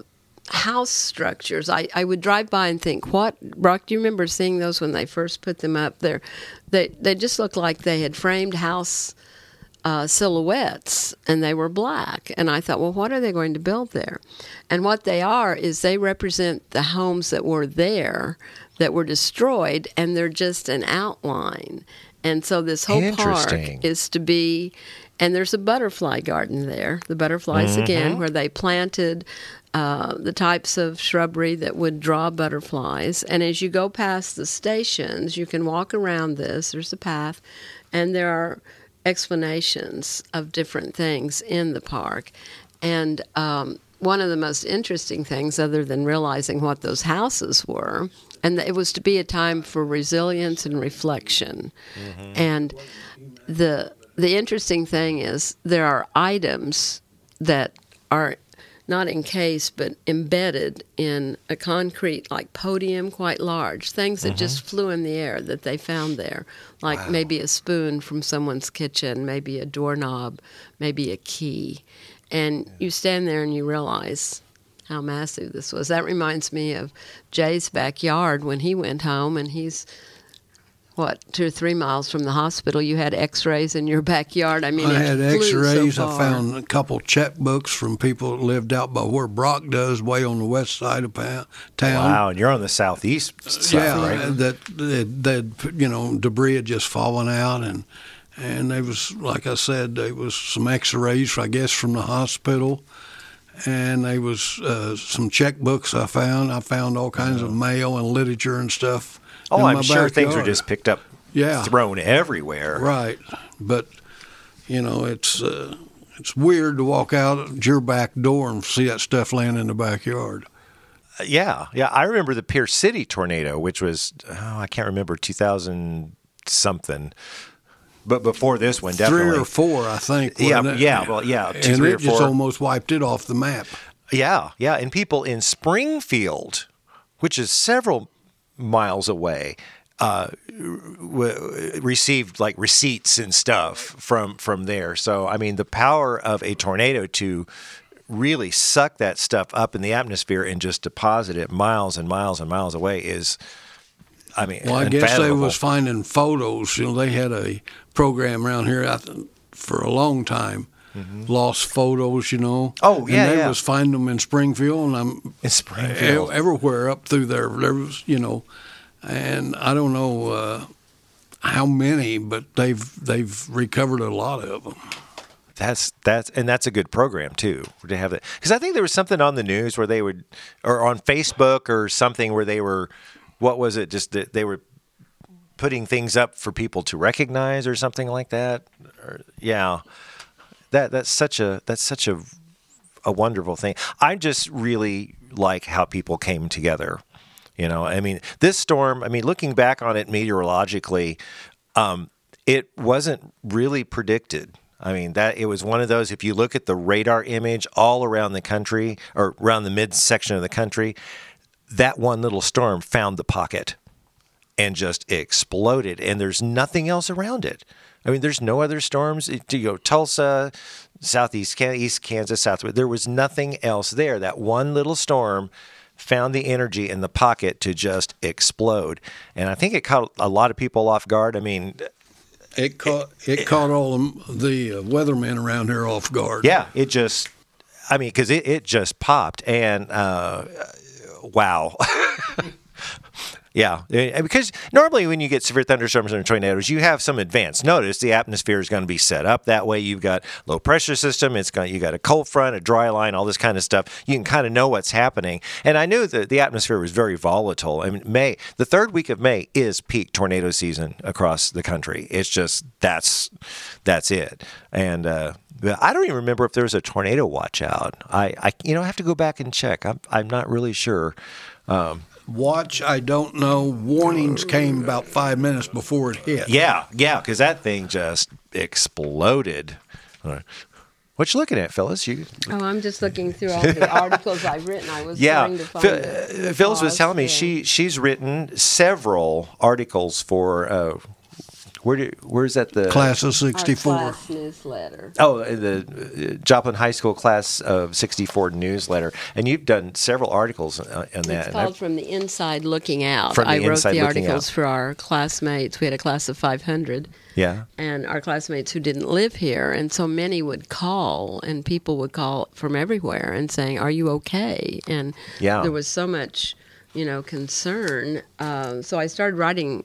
house structures. I, I would drive by and think, what, Brock, do you remember seeing those when they first put them up there? They, they just looked like they had framed house uh, silhouettes and they were black. And I thought, well, what are they going to build there? And what they are is they represent the homes that were there that were destroyed and they're just an outline. And so this whole park is to be, and there's a butterfly garden there, the butterflies again, where they planted uh, the types of shrubbery that would draw butterflies. And as you go past the stations, you can walk around this. There's a path, and there are explanations of different things in the park. And um, one of the most interesting things, other than realizing what those houses were, and it was to be a time for resilience and reflection. And the the interesting thing is there are items that are not encased but embedded in a concrete like podium quite large things that just mm-hmm. flew in the air that they found there. Like maybe a spoon from someone's kitchen maybe a doorknob maybe a key. And you stand there and you realize how massive this was. That reminds me of Jay's backyard when he went home, and he's what two or three miles from the hospital. You had X-rays in your backyard. I mean, I had X-rays. I found a couple checkbooks from people that lived out by where Brock does, way on the west side of town. Wow, and you're on the southeast side, yeah, right? that that that you know debris had just fallen out, and and there was like I said, there was some X-rays, I guess, from the hospital, and there was uh, some checkbooks I found. I found all kinds of mail and literature and stuff. Oh, I'm sure things are just picked up, Yeah. thrown everywhere. right, but you know it's. Uh, it's weird to walk out at your back door and see that stuff laying in the backyard. Yeah, yeah. I remember the Pierce City tornado, which was oh, I can't remember 2000 something, but before this one, definitely. Three or four, I think. Yeah, it? yeah, well, yeah, two, and three it or just almost wiped it off the map. Yeah, yeah, and people in Springfield, which is several miles away, uh, w- received like receipts and stuff from from there. So I mean, the power of a tornado to really suck that stuff up in the atmosphere and just deposit it miles and miles and miles away is. I mean, Well, I guess they was finding photos. You know, they had a program around here for a long time. Lost photos, you know. Mm-hmm. Oh, yeah, and they yeah. was finding them in Springfield, and I'm in Springfield. everywhere up through there. There was, you know, and I don't know uh, how many, but they've they've recovered a lot of them. That's that's and that's a good program too to have that because I think there was something on the news where they would or on Facebook or something where they were what was it just that they were putting things up for people to recognize or something like that or, yeah that that's such a that's such a a wonderful thing I just really like how people came together you know I mean this storm I mean looking back on it meteorologically um, it wasn't really predicted. I mean that it was one of those. If you look at the radar image all around the country or around the midsection of the country, that one little storm found the pocket and just exploded, and there's nothing else around it. I mean, there's no other storms. It- You know, Tulsa, southeast Can- East Kansas, southwest. There was nothing else there. That one little storm found the energy in the pocket to just explode, and I think it caught a lot of people off guard. I mean, It caught it, caught all them, the uh, weathermen around here off guard. Yeah, it just, I mean, because it, it just popped and uh, wow. yeah, Eh, because normally when you get severe thunderstorms and tornadoes, you have some advance notice. The atmosphere is going to be set up that way. You've got low pressure system. It's got you got a cold front, a dry line, all this kind of stuff. You can kind of know what's happening. And I knew that the atmosphere was very volatile. I mean, May, the third week of May is peak tornado season across the country. It's just that's that's it. And uh, I don't even remember if there was a tornado watch out. I, I you know I have to go back and check. I'm I'm not really sure. Um, Watch, I don't know. Warnings came about five minutes before it hit. yeah, yeah, because that thing just exploded. All right. What you looking at, Phyllis? You Oh, I'm just looking through all the articles I've written. I was yeah. trying to find Phil- uh, Phyllis was telling me yeah. she she's written several articles for uh, where do, where's that the Class of '64. newsletter. Oh, the uh, Joplin High School class of '64 newsletter, and you've done several articles uh, on that. It's called From the Inside Looking Out. From the I wrote the articles Out. for our classmates. We had a class of 500, yeah, and our classmates who didn't live here. And so many would call, and people would call from everywhere and saying, Are you okay? And Yeah. there was so much, you know, concern. Uh, so I started writing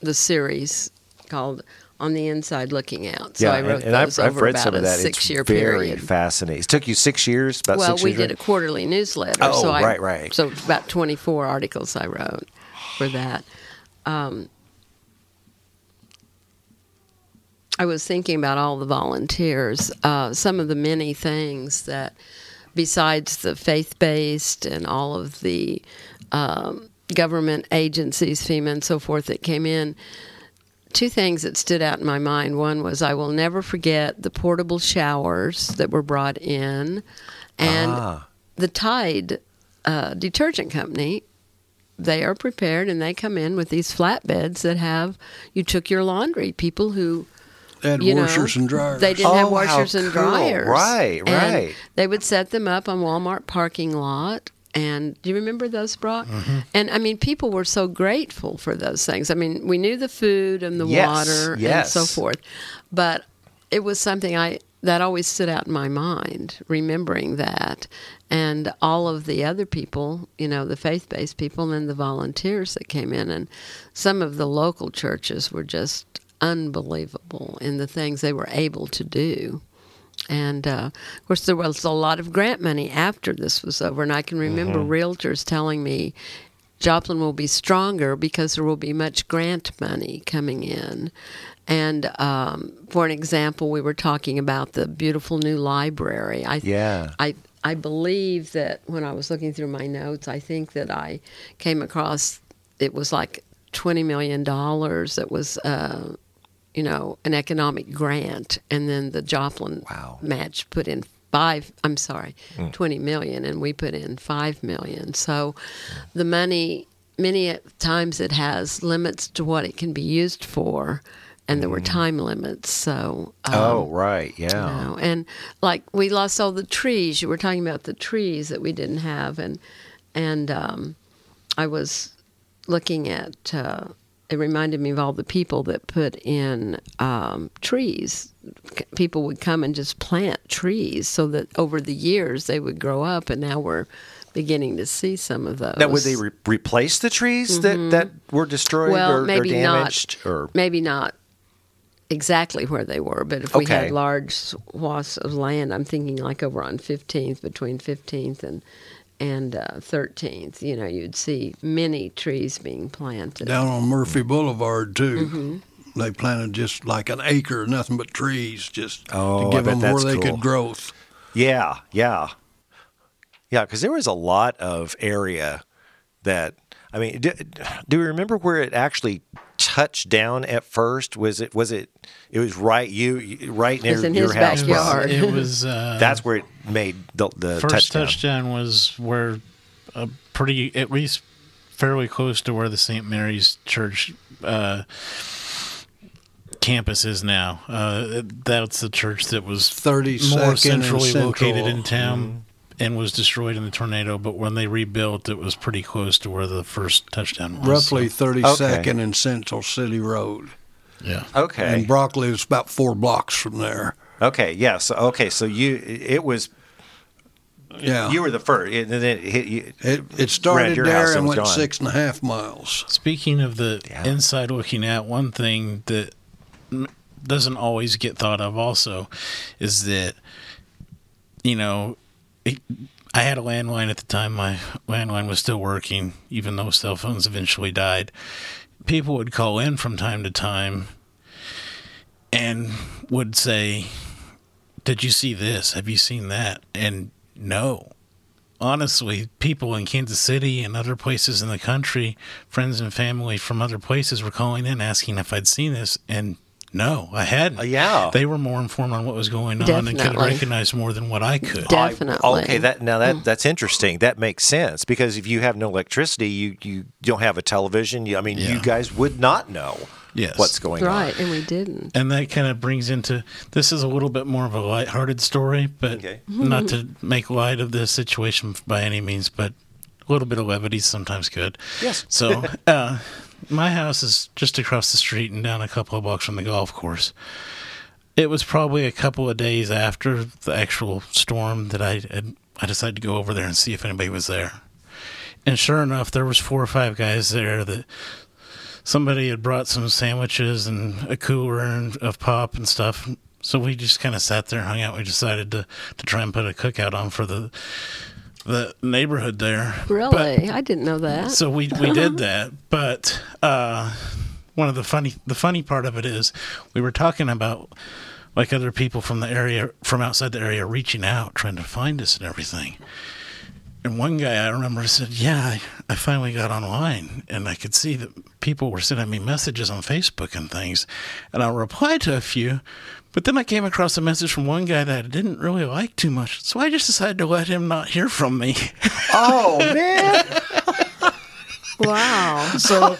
the series called On the Inside Looking Out. So yeah, I wrote and, and I've, those I've over read about some of a that. six year period. fascinating. It took you six years. About Well, six we years. did a quarterly newsletter. Oh, so I, right, right. So about 24 articles I wrote for that. Um, I was thinking about all the volunteers, uh, some of the many things that, besides the faith based and all of the um, government agencies, FEMA and so forth, that came in, two things that stood out in my mind. One was I will never forget the portable showers that were brought in, and Ah. the Tide uh, detergent company. They are prepared, and they come in with these flatbeds that have you took your laundry. People who had you know, washers and dryers. They didn't have Oh, how washers and cool. dryers. Right, And right. they would set them up on Walmart parking lot. And do you remember those, Brock? Mm-hmm. And I mean, people were so grateful for those things. I mean, we knew the food and the Yes, water yes. and so forth, but it was something I that always stood out in my mind, remembering that, and all of the other people, you know, the faith-based people, and the volunteers that came in, and some of the local churches were just unbelievable in the things they were able to do. And uh, of course, there was a lot of grant money after this was over. And I can remember realtors telling me Joplin will be stronger because there will be much grant money coming in. And um, for an example, we were talking about the beautiful new library. I, Yeah. I, I believe that when I was looking through my notes, I think that I came across it was like $20 million that was. Uh, you know, an economic grant, and then the Joplin Wow. match put in five. I'm sorry, twenty million, and we put in five million. So, the money many times it has limits to what it can be used for, and there were time limits. So, um, oh, right. Yeah. you know, and like we lost all the trees. You were talking about the trees that we didn't have, and and um, I was looking at. Uh, it reminded me of all the people that put in um, trees. People would come and just plant trees so that over the years they would grow up, and now we're beginning to see some of those. Now, would they re- replace the trees that, that were destroyed Mm-hmm. well, or, or damaged? not. Or maybe not exactly where they were, but if we Okay. had large swaths of land, I'm thinking like over on 15th, between 15th and and uh, 13th, you know, you'd see many trees being planted. Down on Murphy Boulevard too. Mm-hmm. They planted just like an acre, nothing but trees, just Oh, to give them where they cool. could growth. Yeah, yeah, yeah. Because there was a lot of area that I mean, do, do you remember where it actually touched down at first? Was it? Was it? It was right you you- right near in your his house. backyard. Brock. It was. Uh, That's where it made the, the first touchdown. touchdown. was where a pretty at least fairly close to where the St. Mary's Church uh, campus is now. Uh, that's the church that was 30 more centrally Central. located in town and was destroyed in the tornado. But when they rebuilt, it was pretty close to where the first touchdown was. Roughly so- 32nd Okay. and Central City Road. yeah. Okay. And Brock lives about four blocks from there. okay. Yeah. So okay. So you it was Yeah. you were the first, and then it hit it, it started there and and was went gone. six and a half miles. Speaking of the Yeah. inside looking out, one thing that doesn't always get thought of also is that, you know, I had a landline at the time. My landline was still working, even though cell phones eventually died. People would call in from time to time and would say, Did you see this? Have you seen that? And no, honestly, people in Kansas City and other places in the country, friends and family from other places were calling in asking if I'd seen this. And no, I hadn't. Uh, yeah. They were more informed on what was going on and could recognize more than what I could. Definitely. I, okay, that now that that's interesting. That makes sense because if you have no electricity, you you don't have a television. You, I mean, you guys would not know Yes. what's going right, on. Right, and we didn't. and that kind of brings into this is a little bit more of a lighthearted story, but Okay. not to make light of the situation by any means, but a little bit of levity is sometimes good. Yes. So, uh, my house is just across the street and down a couple of blocks from the golf course. It was probably a couple of days after the actual storm that I I decided to go over there and see if anybody was there. And sure enough, there was four or five guys there that somebody had brought some sandwiches and a cooler and, of pop and stuff. So we just kind of sat there hung out. We decided to, to try and put a cookout on for the the neighborhood there. But- Really, I didn't know that. so we we did that, but uh, one of the funny the funny part of it is we were talking about like other people from the area from outside the area reaching out trying to find us and everything. And one guy I remember said, "Yeah, I, I finally got online and I could see that people were sending me messages on Facebook and things, and I replied to a few." But then I came across a message from one guy that I didn't really like too much, so I just decided to let him not hear from me. Oh man! wow. so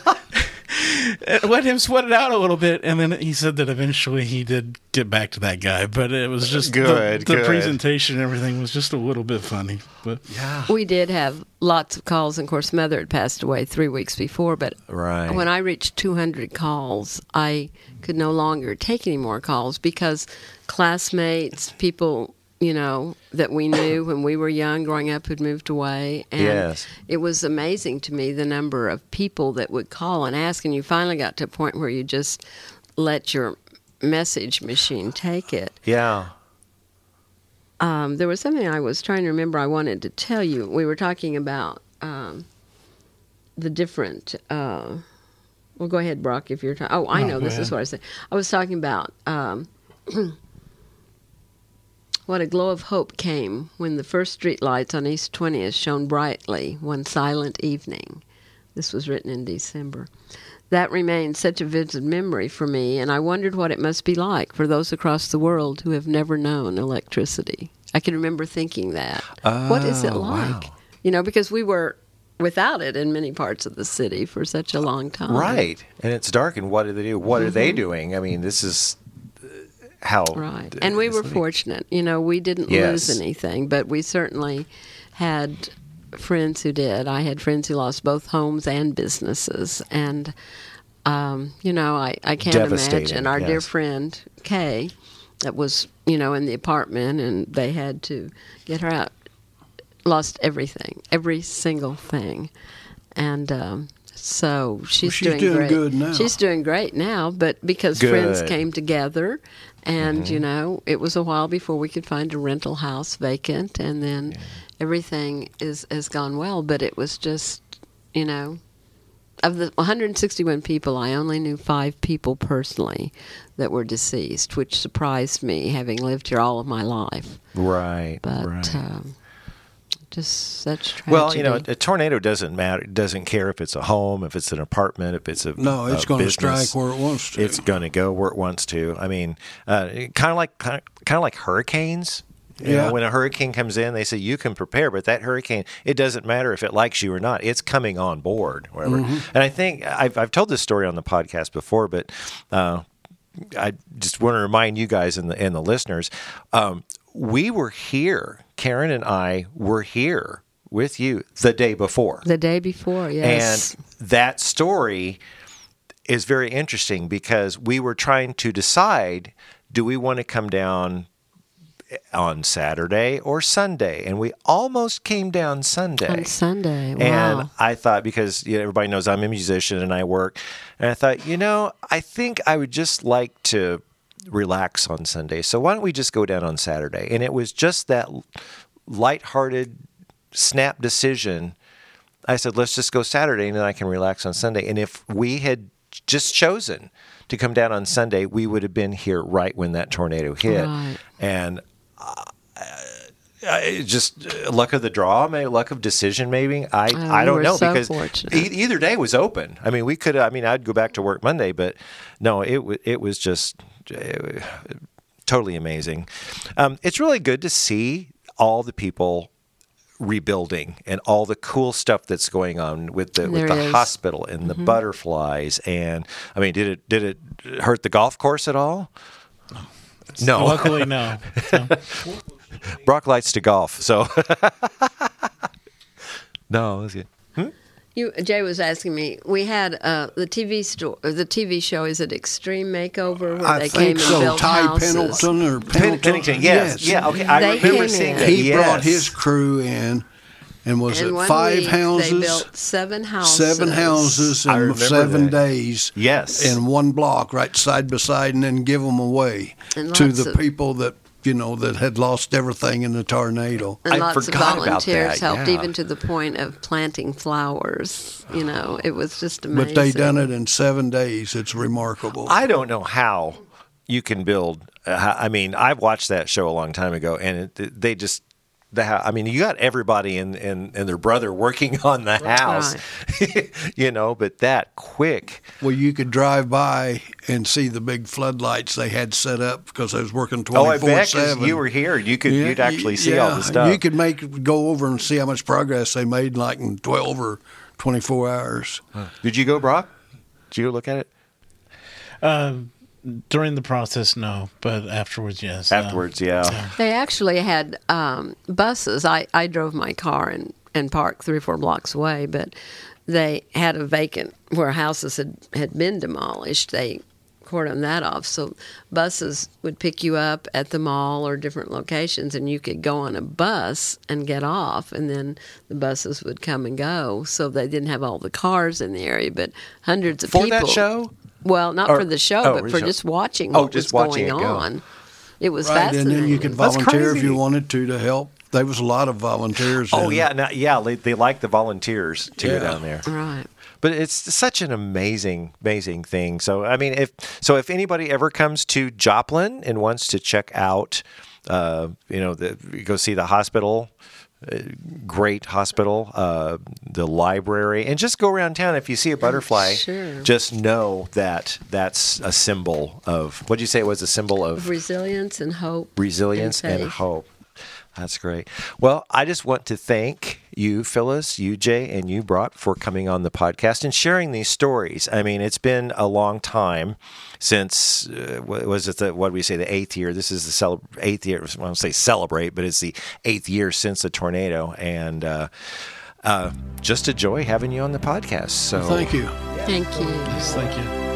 let him sweat it out a little bit, and then he said that eventually he did get back to that guy, but it was just Good, The, the good. presentation and everything was just a little bit funny, but Yeah. We did have lots of calls, and of course, Mother had passed away three weeks before. But Right. when I reached 200 calls, I could no longer take any more calls because classmates, people, you know, that we knew when we were young, growing up, who'd moved away, and Yes. it was amazing to me the number of people that would call and ask, and you finally got to a point where you just let your message machine take it Yeah. um, there was something I was trying to remember I wanted to tell you. We were talking about um, the different. Uh, well, go ahead, Brock, if you're talking. Oh, I No, know. go This is what I said. I was talking about um, what a glow of hope came when the first street lights on East 20th shone brightly one silent evening. This was written in December. That remains such a vivid memory for me, and I wondered what it must be like for those across the world who have never known electricity. I can remember thinking that. what is it Oh, like? wow. You know, because we were without it in many parts of the city for such a long time. Right. And it's dark. And what do they do? What are they mm-hmm. doing? I mean, this is how. Right. And we were fortunate. You know, we didn't Yes. lose anything, but we certainly had friends who did. I had friends who lost both homes and businesses. And, um, you know, I, I can't imagine. Our dear friend, Kay, that was, you know, in the apartment and they had to get her out, lost everything, every single thing. And, um, so she's, she's doing, doing great. good now. She's doing great now, but because friends came together, and Mm-hmm. you know, it was a while before we could find a rental house vacant, and then everything is has gone well. But it was just, you know, of the 161 people, I only knew five people personally that were deceased, which surprised me, having lived here all of my life. Right. But right. um, just such tragedy. Well, you know, a tornado doesn't matter. It doesn't care if it's a home, if it's an apartment, if it's a No, it's going to business. strike where it wants to. It's going to go where it wants to. I mean, uh, kind of like kind of like hurricanes. You Yeah. know, when a hurricane comes in, they say you can prepare, but that hurricane, it doesn't matter if it likes you or not. It's coming on board, whatever. Mm-hmm. And I think I've, I've told this story on the podcast before, but uh, I just want to remind you guys and the and the listeners, um, we were here. Karen and I were here with you the day before. the day before, yes. And that story is very interesting because we were trying to decide do we want to come down on Saturday or Sunday? And we almost came down Sunday. on Sunday, wow. And I thought because you know, everybody knows I'm a musician and I work, and I thought, you know, I think I would just like to relax on Sunday. So why don't we just go down on Saturday? And it was just that lighthearted snap decision. I said, let's just go Saturday and then I can relax on Sunday. And if we had just chosen to come down on Sunday, we would have been here right when that tornado hit. Right. And uh, I just uh, luck of the draw, maybe luck of decision, maybe. I Oh, I don't know so because e- either day was open. I mean, we could. I mean, I'd go back to work Monday, but no, it wa- it was just uh, totally amazing. Um, it's really good to see all the people rebuilding and all the cool stuff that's going on with the with the is. hospital and the butterflies. And I mean, did it did it hurt the golf course at all? No. luckily no. So, Brock likes to golf, so no, it was good. You, Jay was asking me. We had uh, the TV store, the TV show. Is it Extreme Makeover? Where I they came so. and built Ty houses. Pendleton or Pen- Pendleton. Pennington, yes, yeah, okay. I They remember came seeing in. that. He yes. brought his crew in, and was In it one five week, houses? They built seven houses. Seven houses in seven that. days. Yes. in one block, right side by side, and then give them away And to the of- people that you know that had lost everything in the tornado. And I lots of forgot about volunteers that, helped, yeah. even to the point of planting flowers. You know, it was just amazing. But they done it in seven days. It's remarkable. I don't know how you can build. Uh, I mean, I've watched that show a long time ago, and it, they just. The, hou- I mean, you got everybody and, and, and their brother working on the house, you know, but that quick. well, you could drive by and see the big floodlights they had set up because I was working Oh, I twenty four bet 'cause seven. you were here. You could Yeah, you'd actually see yeah, all the stuff. You could make go over and see how much progress they made, like in twelve or twenty four hours. Did you go, Brock? Did you look at it Uh, during the process, no, but afterwards, yes. Uh, afterwards? yeah. They actually had um, buses. I, I drove my car and, and parked three or four blocks away, but they had a vacant where houses had, had been demolished. They cordoned that off. So buses would pick you up at the mall or different locations, and you could go on a bus and get off, and then the buses would come and go. So they didn't have all the cars in the area, but hundreds of For people. that show? Well, not Or- for the show, oh, but for for show. just watching Oh, what just was watching going it go. on. It was Right, and then you could volunteer if you wanted to to help. There was a lot of volunteers. Oh and- yeah, no, yeah. They, they like the volunteers too Yeah. down there. Right. But it's such an amazing, amazing thing. So I mean, if so, if anybody ever comes to Joplin and wants to check out, uh, you know, the, go see the hospital, great hospital, uh, the library, and just go around town. If you see a butterfly, Sure. just know that that's a symbol of what did you say it was a symbol of resilience and hope. resilience and, faith. hope. That's great. Well, I just want to thank you, Phyllis, you, Jay, and you, Brock, for coming on the podcast and sharing these stories. I mean, it's been a long time since, uh, was it, the, what do we say, the eighth year? This is the cele- eighth year. I don't say celebrate, but it's the eighth year since the tornado. And uh, uh, just a joy having you on the podcast. So Thank you. Thank you. Yes, thank you.